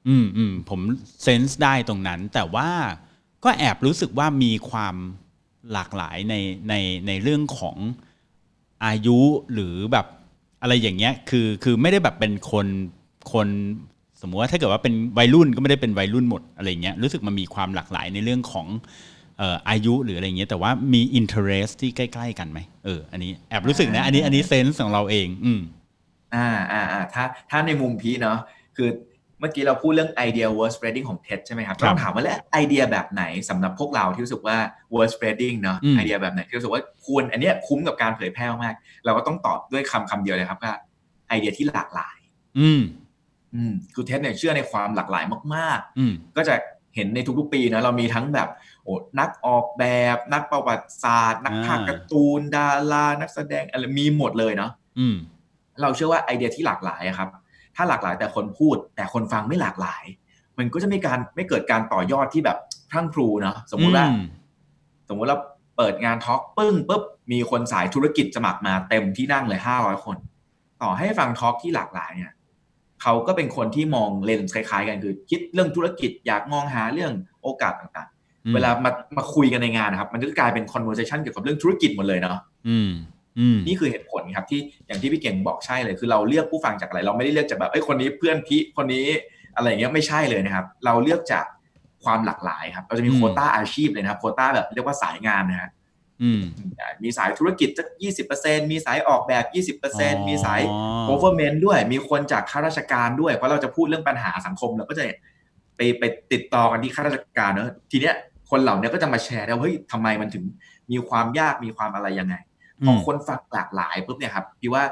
อืมอืมผมเซนส์ได้ตรงนั้นแต่ว่า ก็แอบรู้สึกว่ามีความหลากหลายในในในเรื่องของอายุหรือแบบอะไรอย่างเงี้ยคือคือไม่ได้แบบเป็นคนคนสมมติว่าถ้าเกิดว่าเป็นวัยรุ่นก็ไม่ได้เป็นวัยรุ่นหมดอะไรเงี้ยรู้สึกมันมีความหลากหลายในเรื่องของอายุหรืออะไรเงี้ยแต่ว่ามี interest ที่ใกล้ ๆ กันไหมเอออันนี้แอบรู้สึกนะ อันนี้อันนี้เซนส์ของเราเอง อืมอ่าอ่าอ่าถ้าถ้าในมุมพีเนาะคือ เมื่อกี้เราพูดเรื่องไอเดีย word spreading ของ TED ใช่ไหมครับครับต้องถามว่าแล้วไอเดียแบบไหนสำหรับพวกเราที่รู้สึกว่า word spreading เนาะอืมไอเดียแบบไหนที่รู้สึกว่าควรอันเนี้ยคุ้มกับการเผยแพร่มาก เราก็ต้องตอบด้วยคำคำเดียวเลยครับว่าไอเดียที่หลากหลาย อืมอืมคือ TED เนี่ยเชื่อในความหลากหลายมากอืมๆก็จะเห็นในทุกๆปีนะเรามีทั้งแบบโอ้นักออกแบบ นักประวัติศาสตร์ นักพากย์อ่าการ์ตูน ดารา นักแสดงอะไรมีหมดเลยเนาะอืมเราเชื่อว่าไอเดียที่หลากหลายอะครับ ถ้าหลากหลายแต่คนพูด แต่คนฟังไม่หลากหลาย มันก็จะไม่การไม่เกิดการต่อยอดที่แบบพรั่งพรูเนาะสมมุติว่าอืมสมมุติเราเปิดงานทอล์กปึ้งปุ๊บมีคนสายธุรกิจสมัครมาเต็มที่นั่งเลยห้าร้อยคน ต่อให้ฟังทอล์กที่หลากหลายเนี่ยเขาก็เป็นคนที่มองเลนส์คล้ายๆ กันคือ คิดเรื่องธุรกิจอยากมองหาเรื่องโอกาสต่างอืมๆเวลามามาคุยกันในงานนะครับ มันก็กลายเป็น conversation เกี่ยวกับเรื่องธุรกิจหมดเลยเนาะอืมอืม นี่คือเหตุผลครับที่อย่างที่พี่เก่งบอกใช่เลย คือเราเลือกผู้ฟังจากอะไร เราไม่ได้เลือกจากแบบเอ้ยคนนี้เพื่อนพี่คนนี้อะไรอย่างเงี้ยไม่ใช่เลยนะครับ เราเลือกจากความหลากหลายครับ เราจะมีอืมโควต้าอาชีพเลยนะครับโควต้าแบบเรียกว่าสายงานนะฮะอืมมีสายธุรกิจสักยี่สิบเปอร์เซ็นมีสายออกแบบยี่สิบเปอร์เซ็นมีสายอ๋อ government ด้วย มีคนจากข้าราชการด้วย เพราะเราจะพูดเรื่องปัญหาสังคมเราก็จะไปไปติดต่อกันที่ข้าราชการเนอะทีเนี้ยคนเหล่านี้ก็จะมาแชร์ได้ว่าเฮ้ยทำไมมันถึงมีความยากมีความอะไรยังไง พอคนฟังหลากหลายปุ๊บเนี่ยครับพี่ว่า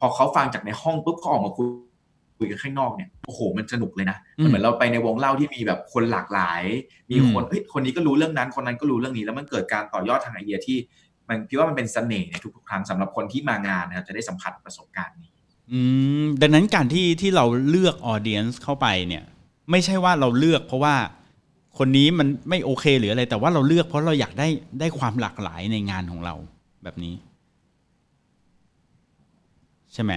พอเขาฟังจากในห้องปุ๊บเขาออกมาคุยคุยกันข้างนอกเนี่ยโอ้โหมันสนุกเลยนะอืมมันเหมือนเราไปในวงเล่าที่มีแบบคนหลากหลาย มีอืมคนเฮ้ยคนนี้ก็รู้เรื่องนั้นคนนั้นก็รู้เรื่องนี้ แล้วมันเกิดการต่อยอดทางไอเดียที่ มันพี่ว่ามันเป็นเสน่ห์ในทุกๆครั้งสำหรับคนที่มางานนะครับจะได้สัมผัสประสบการณ์นี้อืมดังนั้นการที่ที่เราเลือกออเดียนส์เข้าไปเนี่ย ไม่ใช่ว่าเราเลือกเพราะว่าคนนี้มันไม่โอเคหรืออะไรแต่ว่าเราเลือกเพราะเราอยากได้ได้ความหลากหลายในงานของเราแบบนี้ ใช่ไหม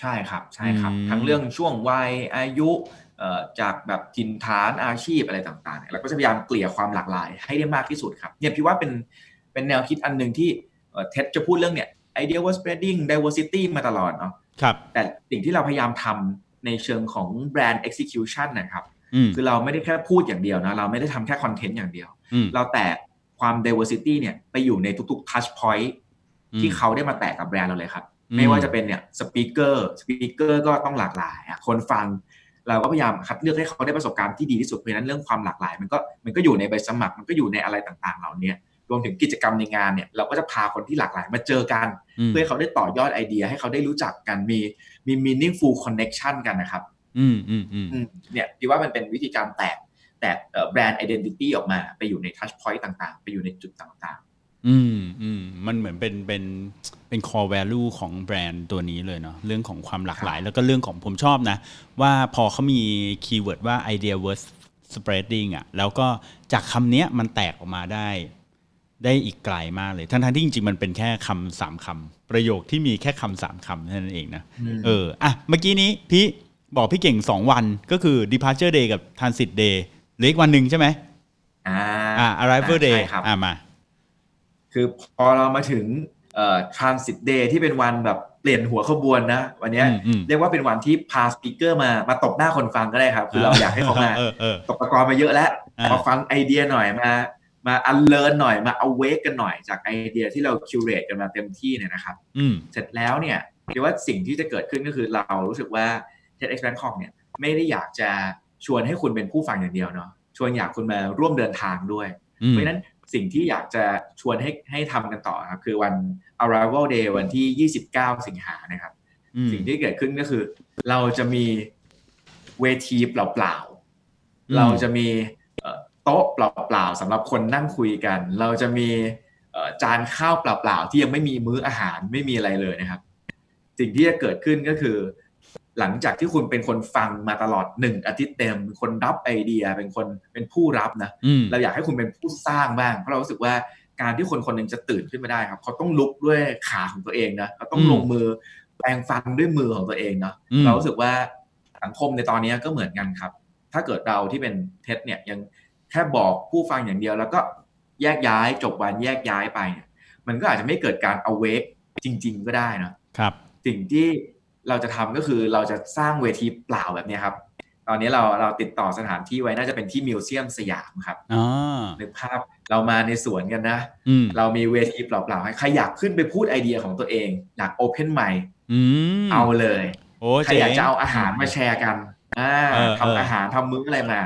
ใช่ครับใช่ครับอืมทั้งเรื่องช่วงวัยอายุเอ่อจากแบบถิ่นฐานอาชีพอะไรต่างๆเนี่ยเราก็จะพยายามเกลี่ยความหลากหลาย ให้ได้มากที่สุดครับเนี่ยพี่ว่าเป็นเป็นแนวคิดอันหนึ่งที่เท็ดจะพูดเรื่องเนี่ย idea was spreading diversity มาตลอดเนาะครับแต่สิ่งที่เราพยายามทำในเชิงของ brand execution นะครับอืมคือเราไม่ได้แค่พูดอย่างเดียวนะ เราไม่ได้ทำแค่คอนเทนต์อย่างเดียวอืมเราแตกความ diversity เนี่ยไปอยู่ในทุกๆ touch point ที่เขาได้มาแตะกับแบรนด์เราเลยครับอืม ไม่ว่าจะเป็นเนี่ย speaker speaker ก็ต้องหลากหลายอะคนฟังเราก็พยายามคัดเลือกให้เขาได้ประสบการณ์ที่ดีที่สุดเพราะฉะนั้นเรื่องความหลากหลาย มันก็มันก็อยู่ในใบสมัครมันก็อยู่ในอะไรต่างๆ เหล่านี้รวมถึงกิจกรรมในงานเนี่ยเราก็จะพาคนที่หลากหลายมาเจอกันอืมเพื่อให้เขาได้ต่อยอดไอเดียให้เขาได้รู้จักกันมีมี meaningful connection กันนะครับ อืมอืมอืมอืมเนี่ยพี่ว่ามันเป็นวิธีการแตกแตกแบรนด์ identity ออกมาไปอยู่ใน touch point ต่างๆ ไปอยู่ในจุดต่าง อืมอืมมันเหมือนเป็นเป็นเป็น core value ของแบรนด์ตัวนี้เลยเนาะเรื่องของความหลากหลาย แล้วก็เรื่องของผมชอบนะ ว่าพอเขามี keyword ว่า idea worth spreading อะแล้วก็จากคำเนี้ยมันแตกออกมาได้ ได้อีกไกลมากเลย ทั้งๆ ที่จริงๆ มันเป็นแค่คำสามคำประโยคที่มีแค่คำสามคำเท่านั้นเองนะอืมเอออะเมื่อกี้นี้พี่บอกพี่เก่ง 2 วันก็คือ departure day กับ transit day เหลืออีกวันหนึ่งใช่ไหมๆอ่าอ่า arrival day ใช่ครับอ่ามา คือพอเรามาถึงเอ่อ transit day ที่เป็นวันแบบเปลี่ยนหัวขบวนนะ วันเนี้ยอืมอืมเรียกว่าเป็นวันที่พา speaker มามาตบหน้าคนฟังก็ได้ครับ คือเราอยากให้เขามาเออเออตกตะกอนมาเยอะแล้วอ่ามาฟังไอเดียหน่อยมามา unlearn หน่อยมา awake กันหน่อยจากไอเดียที่เรา curate กันมาเต็มที่เนี่ยนะครับอืมเสร็จแล้วเนี่ยคิดว่าสิ่งที่จะเกิดขึ้นก็คือเรารู้สึกว่า TEDx Bangkok เนี่ยไม่ได้อยากจะชวนให้คุณเป็นผู้ฟังอย่างเดียวเนาะชวนอยากคุณมาร่วมเดินทางด้วยอืมเพราะฉะนั้น สิ่งที่อยากจะชวนให้ให้ทำกันต่อครับ คือวัน Arrival Day วันที่ 29 สิงหานะครับอืมสิ่งที่เกิดขึ้นก็คือ เราจะมีเวทีเปล่าอืมๆเราจะมีเอ่อโต๊ะเปล่าๆสำหรับคนนั่งคุยกัน เราจะมีเอ่อจานข้าวเปล่าๆ ที่ยังไม่มีมื้ออาหารไม่มีอะไรเลยนะครับ สิ่งที่จะเกิดขึ้นก็คือ หลังจากที่คุณเป็นคนฟังมาตลอดหนึ่งอาทิตย์เต็มเป็นคนรับไอเดียเป็นคนเป็นผู้รับนะอืมเราอยากให้คุณเป็นผู้สร้างบ้าง เพราะเรารู้สึกว่าการที่คนคนหนึ่งจะตื่นขึ้นมาได้ครับเขาต้องลุกด้วยขาของตัวเองนะเขาต้องอืมลงมือแปลงฟันด้วยมือของตัวเองเนาะอืมเรารู้สึกว่าสังคมในตอนนี้ก็เหมือนกันครับ ถ้าเกิดเราที่เป็นเท็ดเนี่ยยังแค่บอกผู้ฟังอย่างเดียว แล้วก็แยกย้ายจบวันแยกย้ายไปเนี่ยมันก็อาจจะไม่เกิดการ awake จริง ๆ ก็ได้เนอะครับ สิ่งที่ เราจะทำก็คือเราจะสร้างเวทีเปล่าแบบเนี้ยครับ ตอนนี้เราเราติดต่อสถานที่ไว้น่าจะเป็นที่มิวเซียมสยามครับอ๋อนึกภาพเรามาในสวนกันนะอืมเรามีเวทีเปล่าๆให้ใครอยากขึ้นไปพูดไอเดียของตัวเอง อยากโอเพนไมค์อืมเอาเลยโอ้ใครเจ๋งอยากจะเอาอาหารมาแชร์กันอ่าเออเออทำอาหารทำมื้ออะไรมา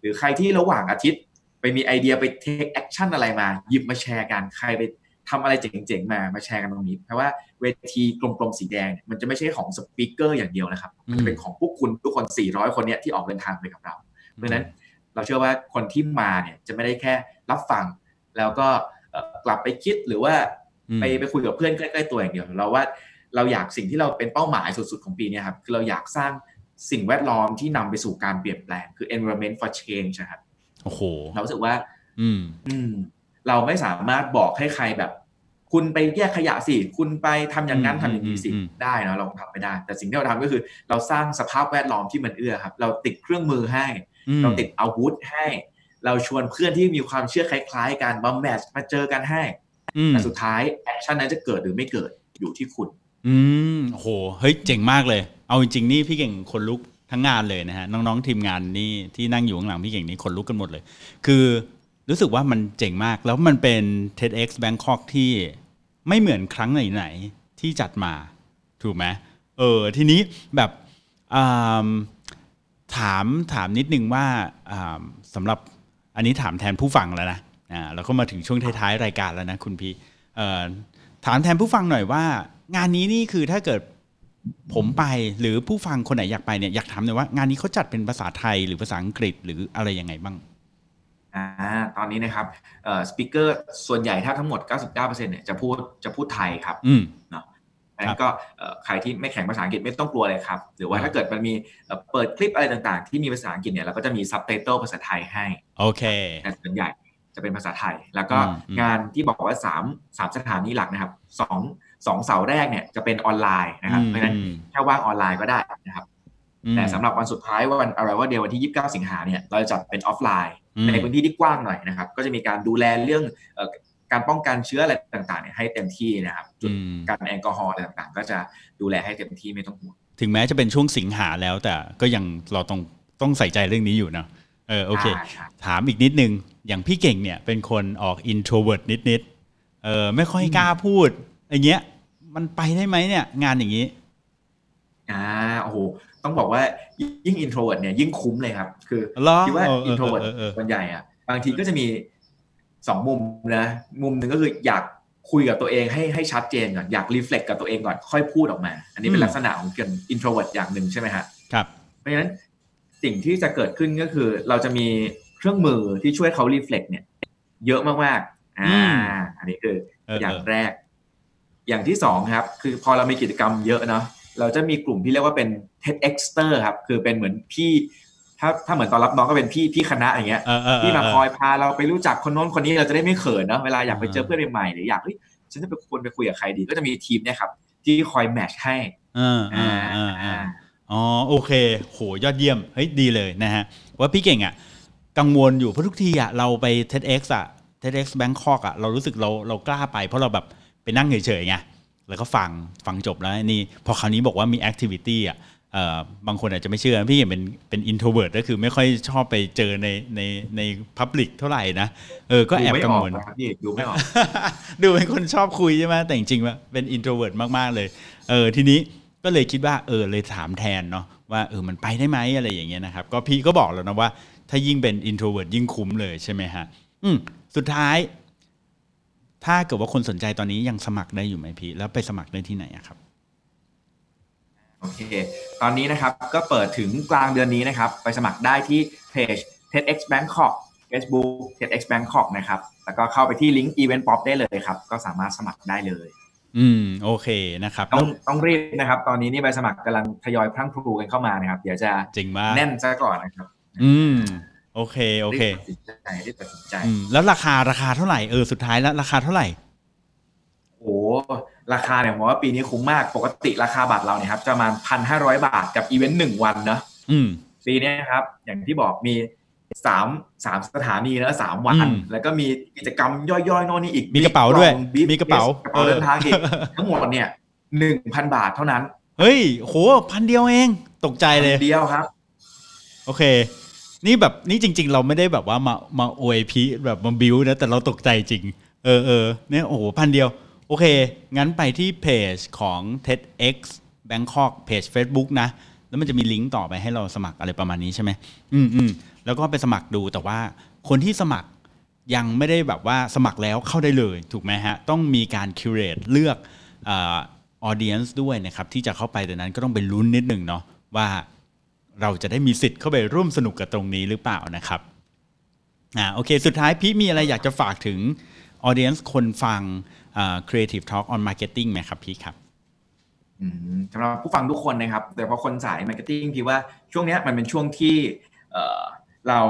หรือใครที่ระหว่างอาทิตย์ ไปมีไอเดียไป take action อะไรมา หยิบมาแชร์กัน ใครไปทำอะไรเจ๋งๆมามาแชร์กันตรงนี้ เพราะว่า เวทีกลมๆสีแดงเนี่ยมันจะไม่ใช่ของ speaker อย่างเดียวนะครับ มันจะเป็นของพวกคุณทุกคน 400 คนเนี้ยที่ออกเดินทางไปกับเรา เพราะฉะนั้นเราเชื่อว่าคนที่มาเนี่ยจะไม่ได้แค่รับฟัง แล้วก็เอ่อกลับไปคิดหรือว่าอืมไปไปคุยกับเพื่อนใกล้ๆตัวอย่างเดียว เราว่าเราอยากสิ่งที่เราเป็นเป้าหมายสุดๆของปีเนี้ครับคือเราอยากสร้างสิ่งแวดล้อมที่นำไปสู่การเปลี่ยนแปลง คือ environment for change นะครับโอ้โหเรารู้สึกว่า อืม อืม เราไม่สามารถบอกให้ใครแบบ คุณไปแยกขยะสิ คุณไปทำอย่างนั้นอืมทำอย่างนี้สิอืมได้เนอะเราทำไม่ได้ แต่สิ่งที่เราทำก็คือเราสร้างสภาพแวดล้อมที่มันเอื้อครับ เราติดเครื่องมือให้อืมเราติดอาวุธให้ เราชวนเพื่อนที่มีความเชื่อคล้ายๆกันมา match มาเจอกันให้อืมแต่สุดท้าย action นั้นจะเกิดหรือไม่เกิดอยู่ที่คุณ อืมโห เฮ้ย เจ๋งมากเลย เอาจริงๆนี่พี่เก่งขนลุกทั้งงานเลยนะฮะ น้องๆทีมงานนี่ที่นั่งอยู่ข้างหลังพี่เก่งนี่ขนลุกกันหมดเลย คือ รู้สึกว่ามันเจ๋งมาก แล้วมันเป็น TEDx Bangkok ที่ไม่เหมือนครั้งไหนๆที่จัดมา ถูกไหมเออทีนี้แบบถามถามนิดนึงว่าสำหรับอันนี้ถามแทนผู้ฟังแล้วนะอ่าเราก็มาถึงช่วงท้ายๆรายการแล้วนะคุณพี่ถามแทนผู้ฟังหน่อยว่า งานนี้นี่คือถ้าเกิดผมไปหรือผู้ฟังคนไหนอยากไปเนี่ยอยากถามหน่อยว่างานนี้เขาจัดเป็นภาษาไทยหรือภาษาอังกฤษหรืออะไรยังไงบ้าง อ่าตอนนี้นะครับเอ่อสปิเกอร์ส่วนใหญ่ถ้าทั้งหมด 99%เนี่ยจะพูดจะพูดไทยครับอืมดังนั้นก็เอ่อใครที่ไม่แข็งภาษาอังกฤษไม่ต้องกลัวเลยครับ หรือว่าอ่าถ้าเกิดมันมีเอ่อเปิดคลิปอะไรต่างๆ ที่มีภาษาอังกฤษเนี่ยเราก็จะมีซับไตเติลภาษาไทยให้โอเคแต่ส่วนใหญ่จะเป็นภาษาไทย แล้วก็อืมอืมงานที่บอกว่า3 3สถานีหลักนะครับสองสองเสาร์แรกเนี่ยจะเป็นออนไลน์นะครับเพราะฉะนั้นอืมแค่ว่างออนไลน์ก็ได้นะครับอืม แต่สำหรับวันสุดท้ายวัน arrival day วันที่ 29 สิงหาเนี่ยเราจะจัดเป็นออฟไลน์อืมในพื้นที่ที่กว้างหน่อยนะครับ ก็จะมีการดูแลเรื่องเอ่อการป้องกันเชื้ออะไรต่างๆเนี่ยให้เต็มที่นะครับจุดอืมการแอลกอฮอล์อะไรต่างๆ ก็จะดูแลให้เต็มที่ไม่ต้องห่วงถึงแม้จะเป็นช่วงสิงหาแล้วแต่ก็ยังเราต้องต้องใส่ใจเรื่องนี้อยู่เนอะเออโอเคใช่ครับถามอีกนิดนึง อย่างพี่เก่งเนี่ยเป็นคนออก introvert นิดๆเออไม่ค่อยกล้าพูดอย่างเงี้ยมันไปได้ไหมเนี่ย งานอย่างนี้อ่าโอ้โห ต้องบอกว่ายิ่ง introvert เนี่ยยิ่งคุ้มเลยครับ คือเหรอคิดว่าเออเออ introvert เออเออส่วนใหญ่อะบางทีก็จะมีสองมุมนะมุมหนึ่งก็คืออยากคุยกับตัวเองให้ให้ชัดเจนก่อนอยาก reflect กับตัวเองก่อนค่อยพูดออกมา อันนี้เป็นลักษณะของการ introvert อย่างหนึ่งใช่ไหมฮะครับเพราะฉะนั้นสิ่งที่จะเกิดขึ้นก็คือ เราจะมีเครื่องมือที่ช่วยเขา reflect เนี่ย เยอะมากๆอ่าอืมอันนี้คือเอออย่างเออแรก อย่างที่สองครับ คือพอเรามีกิจกรรมเยอะเนาะ เราจะมีกลุ่มที่เรียกว่าเป็น TEDxter ครับ คือเป็นเหมือนพี่ถ้าถ้าเหมือนตอนรับน้องก็เป็นพี่พี่คณะอย่างเงี้ยเออเออเออที่มาคอยพาเราไปรู้จักคนโน้นคนนี้เราจะได้ไม่เขินเนาะเวลาอยากไปเจออ่าเพื่อนใหม่ๆหรืออยากเฮ้ยฉันจะไปควรไปคุยกับใครดีก็จะมีทีมเนี่ยครับ ที่คอยแมทช์ให้อ่าอ่าอ่าอ่าอ๋อโอเค โหยอดเยี่ยมเฮ้ยดีเลยนะฮะว่าพี่เก่งอะกังวลอยู่เพราะทุกทีอะเราไป TEDx อะ TEDx Bangkok อะเรารู้สึกเราเรากล้าไปเพราะเราแบบไปนั่งเฉยๆไง แล้วก็ฟังฟังจบแล้วนี่พอคราวนี้บอกว่ามี activity อะเอ่อบางคนอาจจะไม่เชื่อพี่เก่งเป็นเป็น introvert ก็คือไม่ค่อยชอบไปเจอในในใน public เท่าไหร่นะเออก็แอบดูไม่กังออกวลนะครับพี่ดูไม่ออก ดูเป็นคนชอบคุยใช่ไหมแต่จริงๆว่าเป็น introvert มากๆเลยเออทีนี้ก็เลยคิดว่าเออเลยถามแทนเนาะว่าเออมันไปได้ไหมอะไรอย่างเงี้ยนะครับ ก็พี่ก็บอกแล้วนะว่า ถ้ายิ่งเป็น introvert ยิ่งคุ้มเลยใช่ไหมฮะอืมสุดท้าย ถ้าเกิดว่าคนสนใจตอนนี้ยังสมัครได้อยู่ไหมพี่ แล้วไปสมัครได้ที่ไหนอะครับ โอเค ตอนนี้นะครับก็เปิดถึงกลางเดือนนี้นะครับ ไปสมัครได้ที่เพจ TEDx Bangkok Facebook TEDx Bangkok นะครับ แล้วก็เข้าไปที่ลิงก์ Event Pop ได้เลยครับ ก็สามารถสมัครได้เลย อืม โอเคนะครับ ต้องต้องรีบนะครับ ตอนนี้นี่ใบสมัครกำลังทยอยพรั่งพรูกันเข้ามานะครับ เดี๋ยวจะจริงมากแน่นซะก่อนนะครับ อืม โอเคโอเครีบตัดสินใจรีบตัดสินใจ อืมแล้วราคาราคาเท่าไหร่เออสุดท้ายแล้วราคาเท่าไหร่ โอ้ราคาเนี่ยผมว่าปีนี้คุ้มมากปกติราคาบัตรเราเนี่ยครับจะประมาณพันห้าร้อยบาทกับอีเวนต์หนึ่งวันเนอะอืม ปีนี้ครับ อย่างที่บอกมีสามสามสถานีนะสามวัน อืมแล้วก็มีกิจกรรมย่อยๆโน่นนี่อีกมีกระเป๋าด้วยบิ๊มีกระเป๋ากระเป๋าเออ เดินทางอีกทั้งหมดเนี่ยหนึ่งพันบาทเท่านั้นเฮ้ยโหพันเดียวเอง ตกใจเลย เดียวครับ โอเค นี่แบบนี่จริง ๆ เราไม่ได้แบบว่ามามาอวยพีแบบมาบิวนะแต่เราตกใจจริง เออเออเนี่ยโอ้โหพันเดียว โอเค งั้นไปที่เพจของ TEDx Bangkok เพจ Facebook นะ แล้วมันจะมีลิงก์ต่อไปให้เราสมัครอะไรประมาณนี้ใช่ไหมอืมอืมแล้วก็ไปสมัครดูแต่ว่าคนที่สมัครยังไม่ได้แบบว่าสมัครแล้วเข้าได้เลยถูกไหมฮะ ต้องมีการคิวเรตเลือกaudience ด้วยนะครับ ที่จะเข้าไปแต่นั้นก็ต้องไปลุ้นนิดหนึ่งเนาะว่า เราจะได้มีสิทธิ์เข้าไปร่วมสนุกกับตรงนี้หรือเปล่านะครับอ่าโอเค สุดท้ายพี่มีอะไรอยากจะฝากถึง audience คนฟังอ่า Creative Talk on Marketing ไหมครับพี่ครับอืมสำหรับผู้ฟังทุกคนนะครับโดยเฉพาะคนสาย marketing พี่ว่าช่วงเนี้ยมันเป็นช่วงที่เอ่อเรา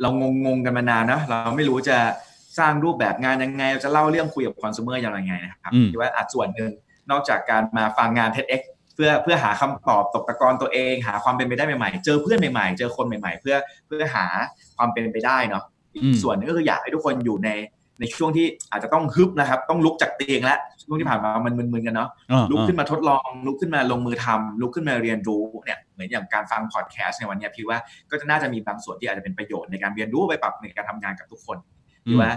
เรางงงๆกันมานานนะเราไม่รู้จะสร้างรูปแบบงานยังไงเราจะเล่าเรื่องคุยกับคอน sumer ยังไงนะครับอืมพี่ว่าอาจส่วนหนึ่งนอกจากการมาฟังงาน TEDx เพื่อเพื่อหาคำตอบตกตะกอนตัวเอง หาความเป็นไปได้ใหม่ๆ เจอเพื่อนใหม่ๆ เจอคนใหม่ๆ เพื่อเพื่อหาความเป็นไปได้เนาะอีกอืมส่วนหนึงก็คืออยากให้ทุกคนอยู่ในในช่วงที่อาจจะต้องฮึบนะครับ ต้องลุกจากเตียงแล้วช่วงที่ผ่านมามันมึนๆกันเนาะอ่าลุกอ่าขึ้นมาทดลองลุกขึ้นมาลงมือทำลุกขึ้นมาเรียนรู้เนี่ยเหมือนอย่างการฟังพอดแคสต์ในวันเนี้ยพี่ว่าก็จะน่าจะมีบางส่วนที่อาจจะเป็นประโยชน์ในการเรียนรู้ไปปรับในการทำงานกับทุกคนพี่ว่า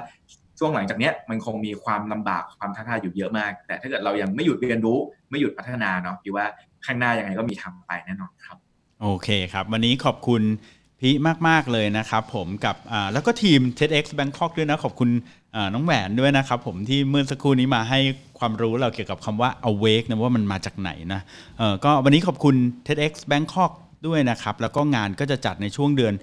ช่วงหลังจากเนี้ยมันคงมีความลำบากความท้าทายอยู่เยอะมาก แต่ถ้าเกิดเรายังไม่หยุดเรียนรู้ไม่หยุดพัฒนาเนาะพี่ว่าข้างหน้ายังไงก็มีทาไปแน่นอนครับ โอเคครับ วันนี้ขอบคุณพี่มาก ๆ เลยนะครับผมกับแล้วก็ทีม TEDx Bangkok ด้วยนะ ขอบคุณน้องแหวนด้วยนะครับผมที่เมื่อสักครู่นี้มาให้ความรู้เราเกี่ยวกับคำว่า awake นะว่ามันมาจากไหนนะก็วันนี้ขอบคุณ TEDx Bangkok ด้วยนะครับ แล้วก็งานก็จะจัดในช่วงเดือน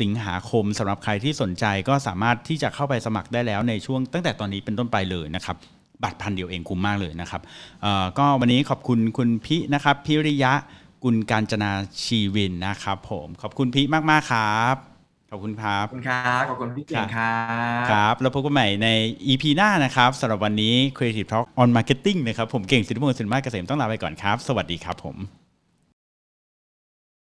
สิงหาคมสำหรับใครที่สนใจก็สามารถที่จะเข้าไปสมัครได้แล้วในช่วงตั้งแต่ตอนนี้เป็นต้นไปเลยนะครับบัตรพันเดียวเองคุ้มมากเลยนะครับเอ่อก็วันนี้ขอบคุณคุณพินะครับพิริยะกุลการจนาชีวินนะครับผมขอบคุณพิมากๆครับขอบคุณครับขอบคุณครับขอบคุณพี่เก่งครับครับแล้วพบกันใหม่ใน EP หน้านะครับสำหรับวันนี้ Creative Talk on Marketing นะครับผมเก่งสิทธิพงศ์สินมาเกษมต้องลาไปก่อนครับ สวัสดีครับผม